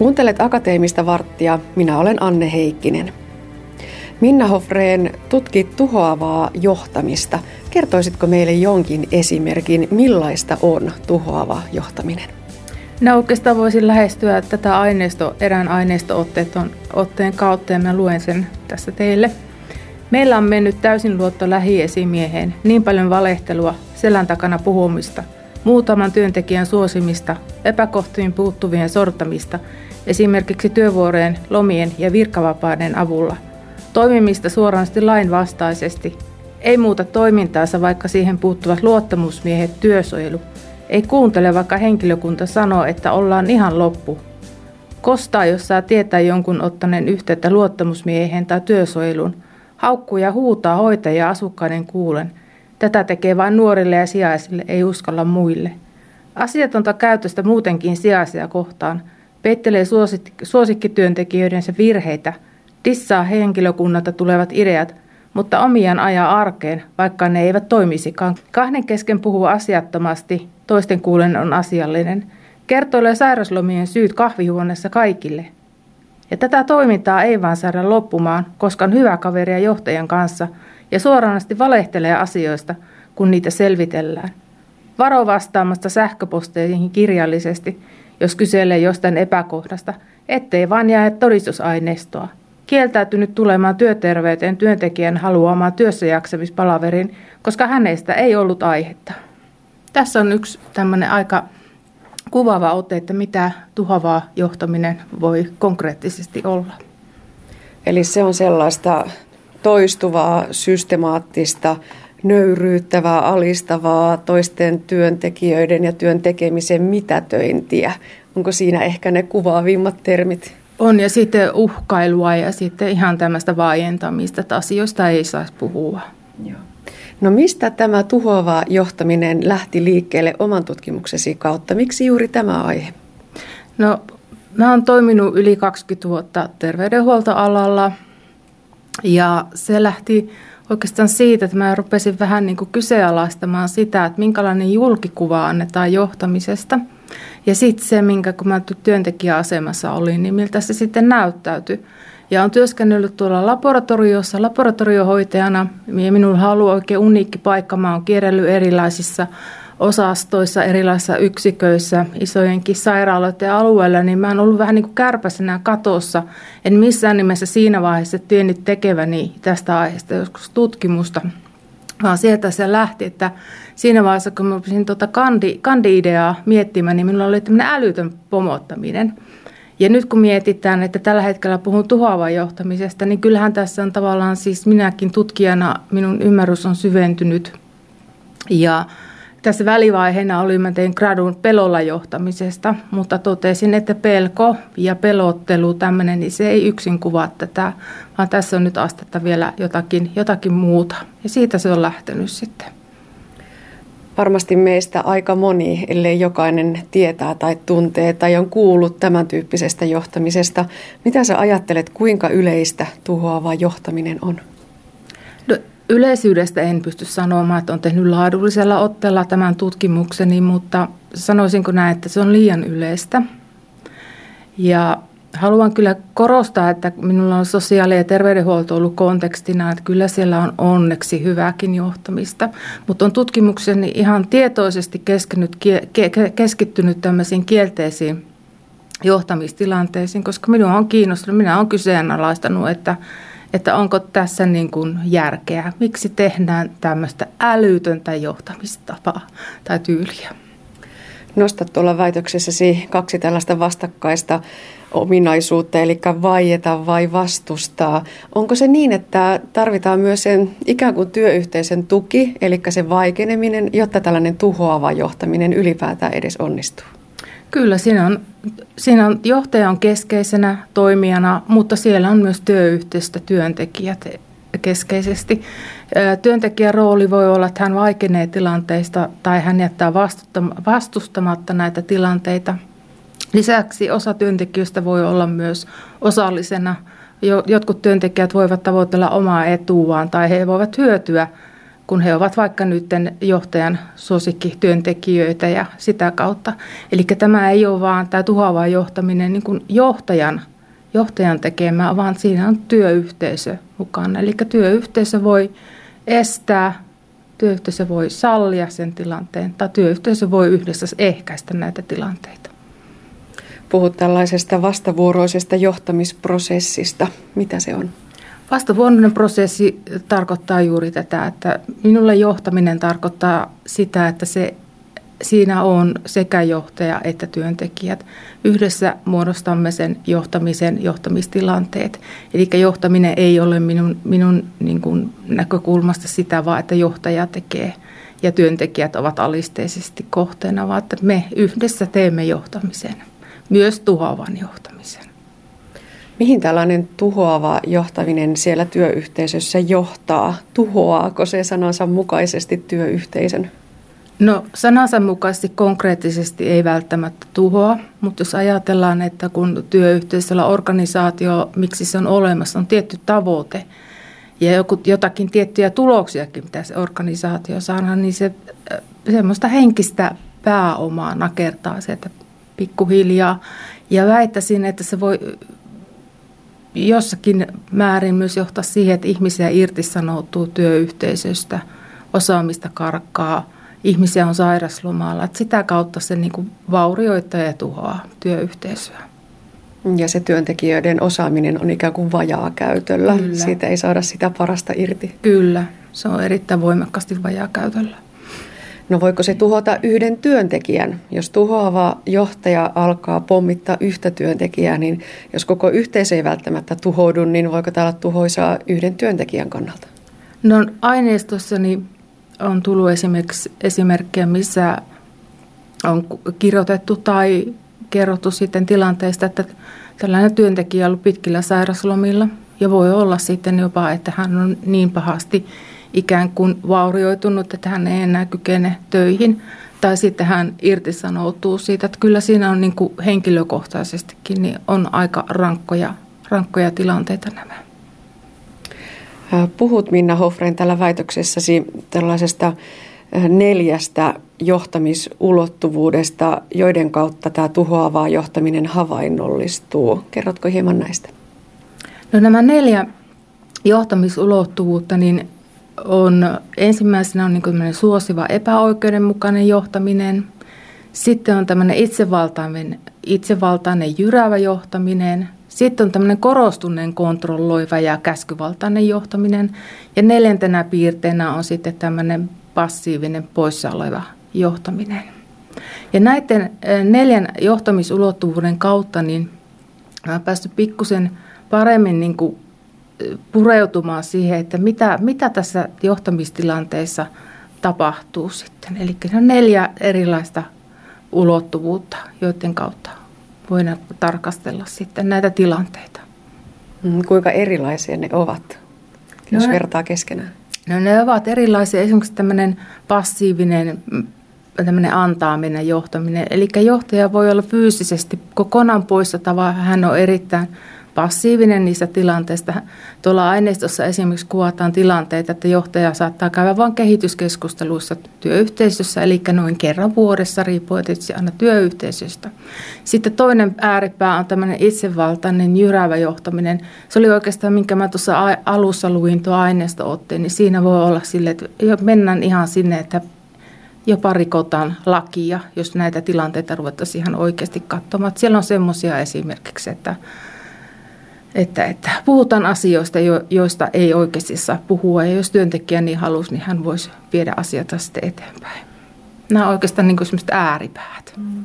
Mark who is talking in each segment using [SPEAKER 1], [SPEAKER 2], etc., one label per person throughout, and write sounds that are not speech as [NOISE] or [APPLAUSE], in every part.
[SPEAKER 1] Kuuntelet Akateemista varttia, minä olen Anne Heikkinen. Minna Hofreen tutkit tuhoavaa johtamista. Kertoisitko meille jonkin esimerkin, millaista on tuhoava johtaminen?
[SPEAKER 2] No oikeastaan voisin lähestyä tätä aineisto, erään aineisto-otteen kautta ja mä luen sen tässä teille. Meillä on mennyt täysin luotto lähiesimieheen, niin paljon valehtelua, selän takana puhumista, muutaman työntekijän suosimista, epäkohtiin puuttuvien sortamista, esimerkiksi työvuorojen, lomien ja virkavapaiden avulla, toimimista suorasti lainvastaisesti, ei muuta toimintaansa, vaikka siihen puuttuvat luottamusmiehet, työsuojelu, ei kuuntele, vaikka henkilökunta sanoo, että ollaan ihan loppu. Kostaa, jos saa tietää jonkun ottaneen yhteyttä luottamusmiehen tai työsuojelun. Haukkuu ja huutaa hoitajia asukkaiden kuulen. Tätä tekee vain nuorille ja sijaisille, ei uskalla muille. Asiatonta käytöstä muutenkin sijaisia kohtaan. Peittelee suosikkityöntekijöidensä virheitä. Dissaa henkilökunnalta tulevat ideat, mutta omiaan ajaa arkeen, vaikka ne eivät toimisikaan. Kahden kesken puhuu asiattomasti, toisten kuulen on asiallinen. Kertoilee sairaslomien syyt kahvihuoneessa kaikille. Ja tätä toimintaa ei vaan saada loppumaan, koska on hyvä kaveria johtajan kanssa ja suoranasti valehtelee asioista, kun niitä selvitellään. Varo vastaamasta sähköposteihin kirjallisesti, jos kyselee jostain epäkohdasta, ettei vain jää todistusaineistoa. Kieltäytynyt tulemaan työterveyteen työntekijän haluamaan työssäjaksamispalaverin, koska hänestä ei ollut aihetta. Tässä on yksi tämmöinen aika kuvaava ote, että mitä tuhavaa johtaminen voi konkreettisesti olla.
[SPEAKER 1] Eli se on sellaista toistuvaa, systemaattista, nöyryyttävää, alistavaa toisten työntekijöiden ja työn tekemisen mitätöintiä. Onko siinä ehkä ne kuvaavimmat termit?
[SPEAKER 2] On ja sitten uhkailua ja sitten ihan tämmöistä vaientamista, että asioista ei saisi puhua. Joo.
[SPEAKER 1] No mistä tämä tuhoava johtaminen lähti liikkeelle oman tutkimuksesi kautta? Miksi juuri tämä aihe?
[SPEAKER 2] No mä oon toiminut yli 20 vuotta terveydenhuoltoalalla ja se lähti oikeastaan siitä, että mä rupesin vähän niin kuin kyseenalaistamaan sitä, että minkälainen julkikuva annetaan johtamisesta. Ja sitten se, minkä kun mä työntekijäasemassa olin, niin miltä se sitten näyttäytyi. Ja on työskennellyt tuolla laboratoriossa laboratoriohoitajana. Ja minulla on ollut oikein uniikki paikka. Mä oon kierrellyt erilaisissa osastoissa, erilaisissa yksiköissä, isojenkin sairaaloiden alueella, niin mä oon ollut vähän niin kuin kärpäsenä katossa. En missään nimessä siinä vaiheessa tiennyt tekeväni tästä aiheesta joskus tutkimusta, vaan sieltä se lähti, että siinä vaiheessa, kun mä rupesin tuota kandi, kandi-ideaa miettimään, niin minulla oli tämmöinen älytön pomottaminen – ja nyt kun mietitään, että tällä hetkellä puhun tuhoavan johtamisesta, niin kyllähän tässä on tavallaan siis minäkin tutkijana, minun ymmärrys on syventynyt. Ja tässä välivaiheena oli, mä tein gradun pelolla johtamisesta, mutta totesin, että pelko ja pelottelu, tämmöinen, niin se ei yksin kuvaa tätä, vaan tässä on nyt astetta vielä jotakin, jotakin muuta. Ja siitä se on lähtenyt sitten
[SPEAKER 1] varmasti meistä aika moni, ellei jokainen tietää tai tuntee tai on kuullut tämän tyyppisestä johtamisesta. Mitä sä ajattelet, kuinka yleistä tuhoava johtaminen on?
[SPEAKER 2] Yleisyydestä en pysty sanomaan, että on tehnyt laadullisella otteella tämän tutkimukseni, mutta sanoisinko näin, että se on liian yleistä. Ja haluan kyllä korostaa, että minulla on sosiaali- ja terveydenhuolto ollut kontekstina, että kyllä siellä on onneksi hyvääkin johtamista, mutta on tutkimukseni ihan tietoisesti keskittynyt tämmöisiin kielteisiin johtamistilanteisiin, koska minua on kiinnostunut, minä olen kyseenalaistanut, että, että onko tässä niin kuin järkeä, miksi tehdään tämmöistä älytöntä johtamistapaa tai tyyliä.
[SPEAKER 1] Nostat tuolla väitöksessäsi kaksi tällaista vastakkaista ominaisuutta, eli vaieta vai vastustaa. Onko se niin, että tarvitaan myös sen ikään kuin työyhteisön tuki, eli se vaikeneminen, jotta tällainen tuhoava johtaminen ylipäätään edes onnistuu?
[SPEAKER 2] Kyllä, siinä on, siinä on johtaja on keskeisenä toimijana, mutta siellä on myös työyhteistä työntekijät keskeisesti. Työntekijän rooli voi olla, että hän vaikenee tilanteista tai hän jättää vastustamatta näitä tilanteita – Lisäksi osa työntekijöistä voi olla myös osallisena. Jotkut työntekijät voivat tavoitella omaa etuaan tai he voivat hyötyä kun he ovat vaikka nyt johtajan suosikkityöntekijöitä ja sitä kautta. Eli tämä ei ole vaan tämä tuhoava johtaminen niin kuin johtajan, johtajan tekemää, vaan siinä on työyhteisö mukana. Eli työyhteisö voi estää, työyhteisö voi sallia sen tilanteen tai työyhteisö voi yhdessä ehkäistä näitä tilanteita.
[SPEAKER 1] Puhut tällaisesta vastavuoroisesta johtamisprosessista. Mitä se on?
[SPEAKER 2] Vastavuoroinen prosessi tarkoittaa juuri tätä, että minulle johtaminen tarkoittaa sitä, että se, siinä on sekä johtaja että työntekijät. Yhdessä muodostamme sen johtamisen johtamistilanteet. Eli johtaminen ei ole minun, minun niin kuin näkökulmasta sitä, vaan että johtaja tekee ja työntekijät ovat alisteisesti kohteena, vaan että me yhdessä teemme johtamisen, myös tuhoavan johtamisen.
[SPEAKER 1] Mihin tällainen tuhoava johtaminen siellä työyhteisössä johtaa? Tuhoaako se sanansa mukaisesti työyhteisön?
[SPEAKER 2] No sanansa mukaisesti konkreettisesti ei välttämättä tuhoa, mutta jos ajatellaan, että kun työyhteisöllä organisaatio, miksi se on olemassa, on tietty tavoite ja joku, jotakin tiettyjä tuloksiakin mitä se organisaatio saada, niin se semmoista henkistä pääomaa nakertaa sieltä pikkuhiljaa. Ja väittäisin, että se voi jossakin määrin myös johtaa siihen, että ihmisiä irtisanoutuu työyhteisöstä, osaamista karkkaa, ihmisiä on sairaslomalla. Että sitä kautta se niin kuin vaurioittaa ja tuhoaa työyhteisöä.
[SPEAKER 1] Ja se työntekijöiden osaaminen on ikään kuin vajaa käytöllä. Kyllä. Siitä ei saada sitä parasta irti.
[SPEAKER 2] Kyllä, se on erittäin voimakkaasti vajaa käytöllä.
[SPEAKER 1] No voiko se tuhota yhden työntekijän? Jos tuhoava johtaja alkaa pommittaa yhtä työntekijää, niin jos koko yhteisö ei välttämättä tuhoudu, niin voiko tämä olla tuhoisaa yhden työntekijän kannalta?
[SPEAKER 2] No aineistossani on tullut esimerkiksi esimerkkejä, missä on kirjoitettu tai kerrottu sitten tilanteesta, että tällainen työntekijä on ollut pitkillä sairaslomilla ja voi olla sitten jopa, että hän on niin pahasti ikään kuin vaurioitunut, että hän ei enää kykene töihin. Tai sitten hän irtisanoutuu siitä, että kyllä siinä on niin kuin henkilökohtaisestikin niin on aika rankkoja, rankkoja tilanteita nämä.
[SPEAKER 1] Puhut Minna Hofrein tällä väitöksessäsi tällaisesta neljästä johtamisulottuvuudesta, joiden kautta tämä tuhoavaa johtaminen havainnollistuu. Kerrotko hieman näistä?
[SPEAKER 2] No nämä neljä johtamisulottuvuutta, niin on ensimmäisenä on niin suosiva epäoikeudenmukainen johtaminen. Sitten on tämmöinen itsevaltainen, itsevaltainen jyräävä johtaminen. Sitten on tämmöinen korostuneen kontrolloiva ja käskyvaltainen johtaminen. Ja neljäntenä piirteenä on sitten tämmöinen passiivinen poissa oleva johtaminen. Ja näiden neljän johtamisulottuvuuden kautta niin olen päästy pikkusen paremmin niin kuin pureutumaan siihen, että mitä, mitä tässä johtamistilanteessa tapahtuu sitten. Eli se on neljä erilaista ulottuvuutta, joiden kautta voidaan tarkastella sitten näitä tilanteita.
[SPEAKER 1] Mm, kuinka erilaisia ne ovat, jos no, vertaa keskenään?
[SPEAKER 2] No ne ovat erilaisia. Esimerkiksi tämmöinen passiivinen mm, tämmöinen antaaminen, johtaminen. Eli johtaja voi olla fyysisesti kokonaan poissa, tavalla hän on erittäin passiivinen niissä tilanteista. Tuolla aineistossa esimerkiksi kuvataan tilanteita, että johtaja saattaa käydä vain kehityskeskusteluissa työyhteisössä, eli noin kerran vuodessa, riippuen tietysti aina työyhteisöstä. Sitten toinen ääripää on tämmöinen itsevaltainen, jyräävä johtaminen. Se oli oikeastaan, minkä mä tuossa alussa luin tuo aineisto-otteen, niin siinä voi olla sille, että mennään ihan sinne, että jopa rikotaan lakia, jos näitä tilanteita ruvettaisiin ihan oikeasti katsomaan. Siellä on semmoisia esimerkiksi, että että, että puhutaan asioista, joista ei oikeasti saa puhua. Ja jos työntekijä niin halusi, niin hän voisi viedä asioita sitten eteenpäin. Nämä on oikeastaan niin kuin ääripäät. Mm.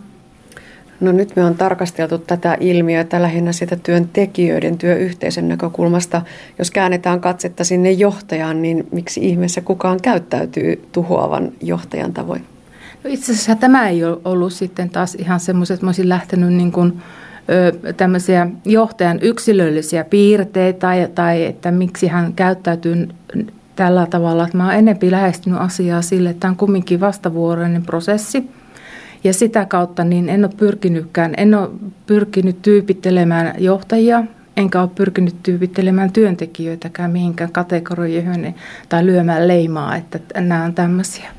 [SPEAKER 1] No nyt me on tarkasteltu tätä ilmiötä lähinnä sitä työntekijöiden, työyhteisön näkökulmasta. Jos käännetään katsetta sinne johtajaan, niin miksi ihmeessä kukaan käyttäytyy tuhoavan johtajan tavoin?
[SPEAKER 2] No itse asiassa tämä ei ole ollut sitten taas ihan semmoiset, että mä olisin lähtenyt niin kuin tämmöisiä johtajan yksilöllisiä piirteitä tai, tai että miksi hän käyttäytyy tällä tavalla. Että mä oon enempi lähestynyt asiaa sille, että tämä on kumminkin vastavuoroinen prosessi. Ja sitä kautta niin en ole pyrkinytkään, en ole pyrkinyt tyypittelemään johtajia enkä ole pyrkinyt tyypittelemään työntekijöitäkään mihinkään kategorioihin tai lyömään leimaa, että nämä on tämmöisiä.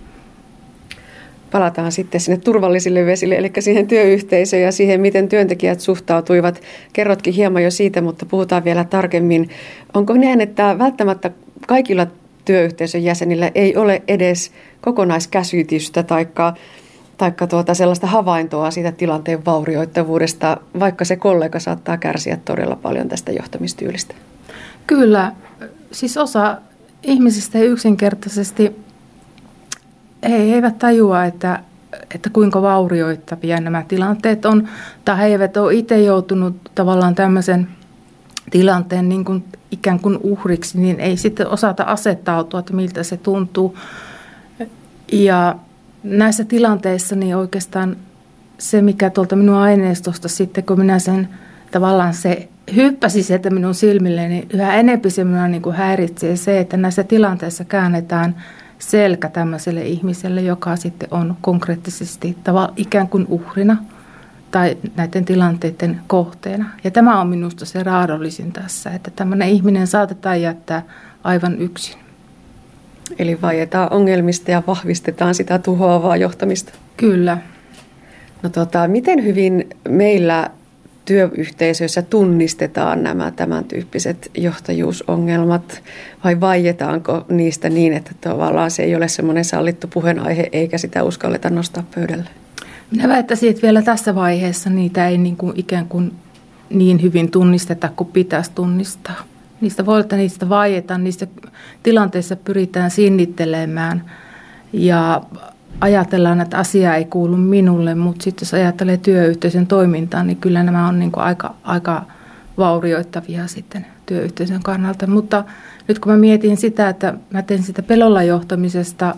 [SPEAKER 1] Palataan sitten sinne turvallisille vesille, eli siihen työyhteisöön ja siihen, miten työntekijät suhtautuivat. Kerrotkin hieman jo siitä, mutta puhutaan vielä tarkemmin. Onko niin, että välttämättä kaikilla työyhteisön jäsenillä ei ole edes kokonaiskäsitystä tai taikka tuota sellaista havaintoa siitä tilanteen vaurioittavuudesta, vaikka se kollega saattaa kärsiä todella paljon tästä johtamistyylistä?
[SPEAKER 2] Kyllä. Siis osa ihmisistä ei yksinkertaisesti he eivät tajua, että, että kuinka vaurioittavia nämä tilanteet on, tai he eivät ole itse joutunut tavallaan tämmöisen tilanteen niin kuin ikään kuin uhriksi, niin ei sitten osata asettautua, että miltä se tuntuu. Ja näissä tilanteissa niin oikeastaan se, mikä tuolta minun aineistosta sitten, kun minä sen tavallaan se hyppäsi sieltä minun silmille, niin yhä enempi se minua niin kuin häiritsee se, että näissä tilanteissa käännetään selkä tämmöiselle ihmiselle, joka sitten on konkreettisesti tavallaan ikään kuin uhrina tai näiden tilanteiden kohteena. Ja tämä on minusta se raadollisin tässä, että tämmöinen ihminen saatetaan jättää aivan yksin.
[SPEAKER 1] Eli vaietaan ongelmista ja vahvistetaan sitä tuhoavaa johtamista.
[SPEAKER 2] Kyllä.
[SPEAKER 1] No tota, miten hyvin meillä työyhteisöissä tunnistetaan nämä tämän tyyppiset johtajuusongelmat vai vaietaanko niistä niin, että tavallaan se ei ole semmoinen sallittu puheenaihe eikä sitä uskalleta nostaa pöydälle?
[SPEAKER 2] Minä väittäisin, että vielä tässä vaiheessa niitä ei niin kuin ikään kuin niin hyvin tunnisteta kuin pitäisi tunnistaa. Niistä voi että niistä vaieta, niistä tilanteissa pyritään sinnittelemään ja ajatellaan, että asia ei kuulu minulle, mutta sitten jos ajattelee työyhteisön toimintaa, niin kyllä nämä on niin kuin aika, aika vaurioittavia sitten työyhteisön kannalta. Mutta nyt kun mä mietin sitä, että mä teen sitä pelolla johtamisesta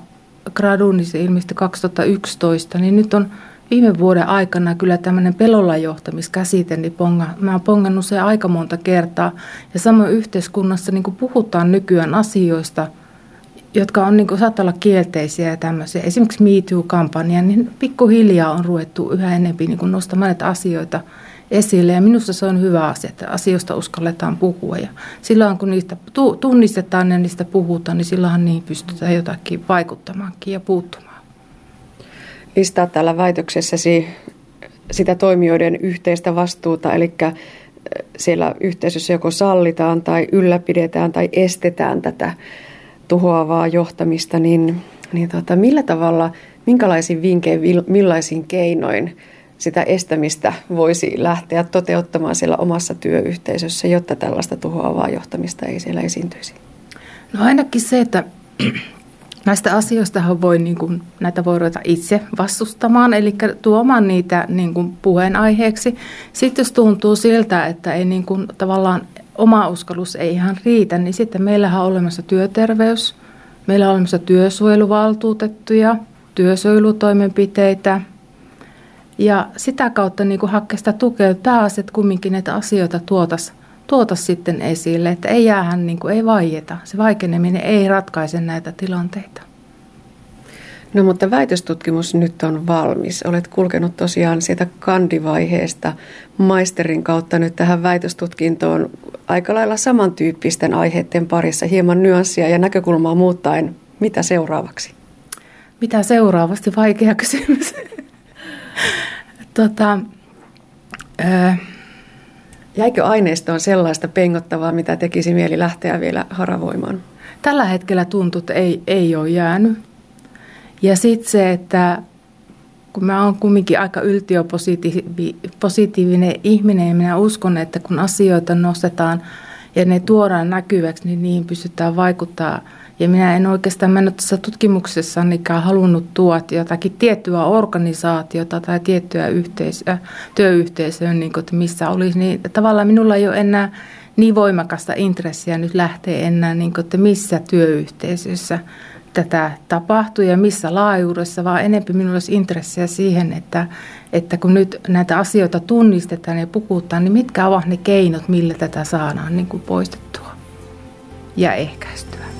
[SPEAKER 2] graduun, niin se ilmestyi 2011, niin nyt on viime vuoden aikana kyllä tämmöinen pelolla johtamiskäsite, niin ponga, mä oon pongannut se aika monta kertaa. Ja samoin yhteiskunnassa niin puhutaan nykyään asioista, jotka on, niin kuin, saattaa olla kielteisiä ja tämmöisiä. Esimerkiksi Me Too-kampanja, niin pikkuhiljaa on ruvettu yhä enemmän niin nostamaan näitä asioita esille. Ja minusta se on hyvä asia, että asioista uskalletaan puhua. Ja silloin kun niistä tunnistetaan ja niistä puhutaan, niin silloinhan niihin pystytään jotakin vaikuttamaankin ja puuttumaan
[SPEAKER 1] listaa täällä väitöksessäsi sitä toimijoiden yhteistä vastuuta, eli siellä yhteisössä joko sallitaan tai ylläpidetään tai estetään tätä tuhoavaa johtamista, niin, niin tota, millä tavalla, minkälaisin vinkein, millaisin keinoin sitä estämistä voisi lähteä toteuttamaan siellä omassa työyhteisössä, jotta tällaista tuhoavaa johtamista ei siellä esiintyisi?
[SPEAKER 2] No ainakin se, että [CLEARS THROAT] Näistä asioista voi, niin kuin, näitä voi ruveta itse vastustamaan, eli tuomaan niitä niin kuin, puheenaiheeksi. Sitten jos tuntuu siltä, että ei niin kuin, tavallaan oma uskallus ei ihan riitä, niin sitten meillähän on olemassa työterveys, meillä on olemassa työsuojeluvaltuutettuja, työsuojelutoimenpiteitä, ja sitä kautta niin kuin hakea sitä tukea taas, että kumminkin näitä asioita tuotas, tuotas sitten esille, että ei jäähän, niin kuin, ei vaieta. Se vaikeneminen ei ratkaise näitä tilanteita.
[SPEAKER 1] No mutta väitöstutkimus nyt on valmis. Olet kulkenut tosiaan sieltä kandivaiheesta maisterin kautta nyt tähän väitöstutkintoon aika lailla samantyyppisten aiheiden parissa, hieman nyanssia ja näkökulmaa muuttaen. Mitä seuraavaksi?
[SPEAKER 2] Mitä seuraavasti? Vaikea kysymys. [LAUGHS] tota,
[SPEAKER 1] äh, Jäikö aineistoon sellaista pengottavaa, mitä tekisi mieli lähteä vielä haravoimaan?
[SPEAKER 2] Tällä hetkellä tuntuu, että ei, ei ole jäänyt. Ja sitten se, että kun mä oon kumminkin aika yltiöpositiivinen ihminen ja minä uskon, että kun asioita nostetaan ja ne tuodaan näkyväksi, niin niihin pystytään vaikuttaa. Ja minä en oikeastaan mennyt tässä tutkimuksessa halunnut tuoda jotakin tiettyä organisaatiota tai tiettyä yhteisöä, työyhteisöä, niin kuin, että missä olisi. Niin tavallaan minulla ei ole enää niin voimakasta intressiä nyt lähteä enää, niin kuin, että missä työyhteisössä tätä tapahtuu ja missä laajuudessa, vaan enempi minulla olisi intressiä siihen, että, että kun nyt näitä asioita tunnistetaan ja puhutaan, niin mitkä ovat ne keinot, millä tätä saadaan niin kuin poistettua ja ehkäistyä.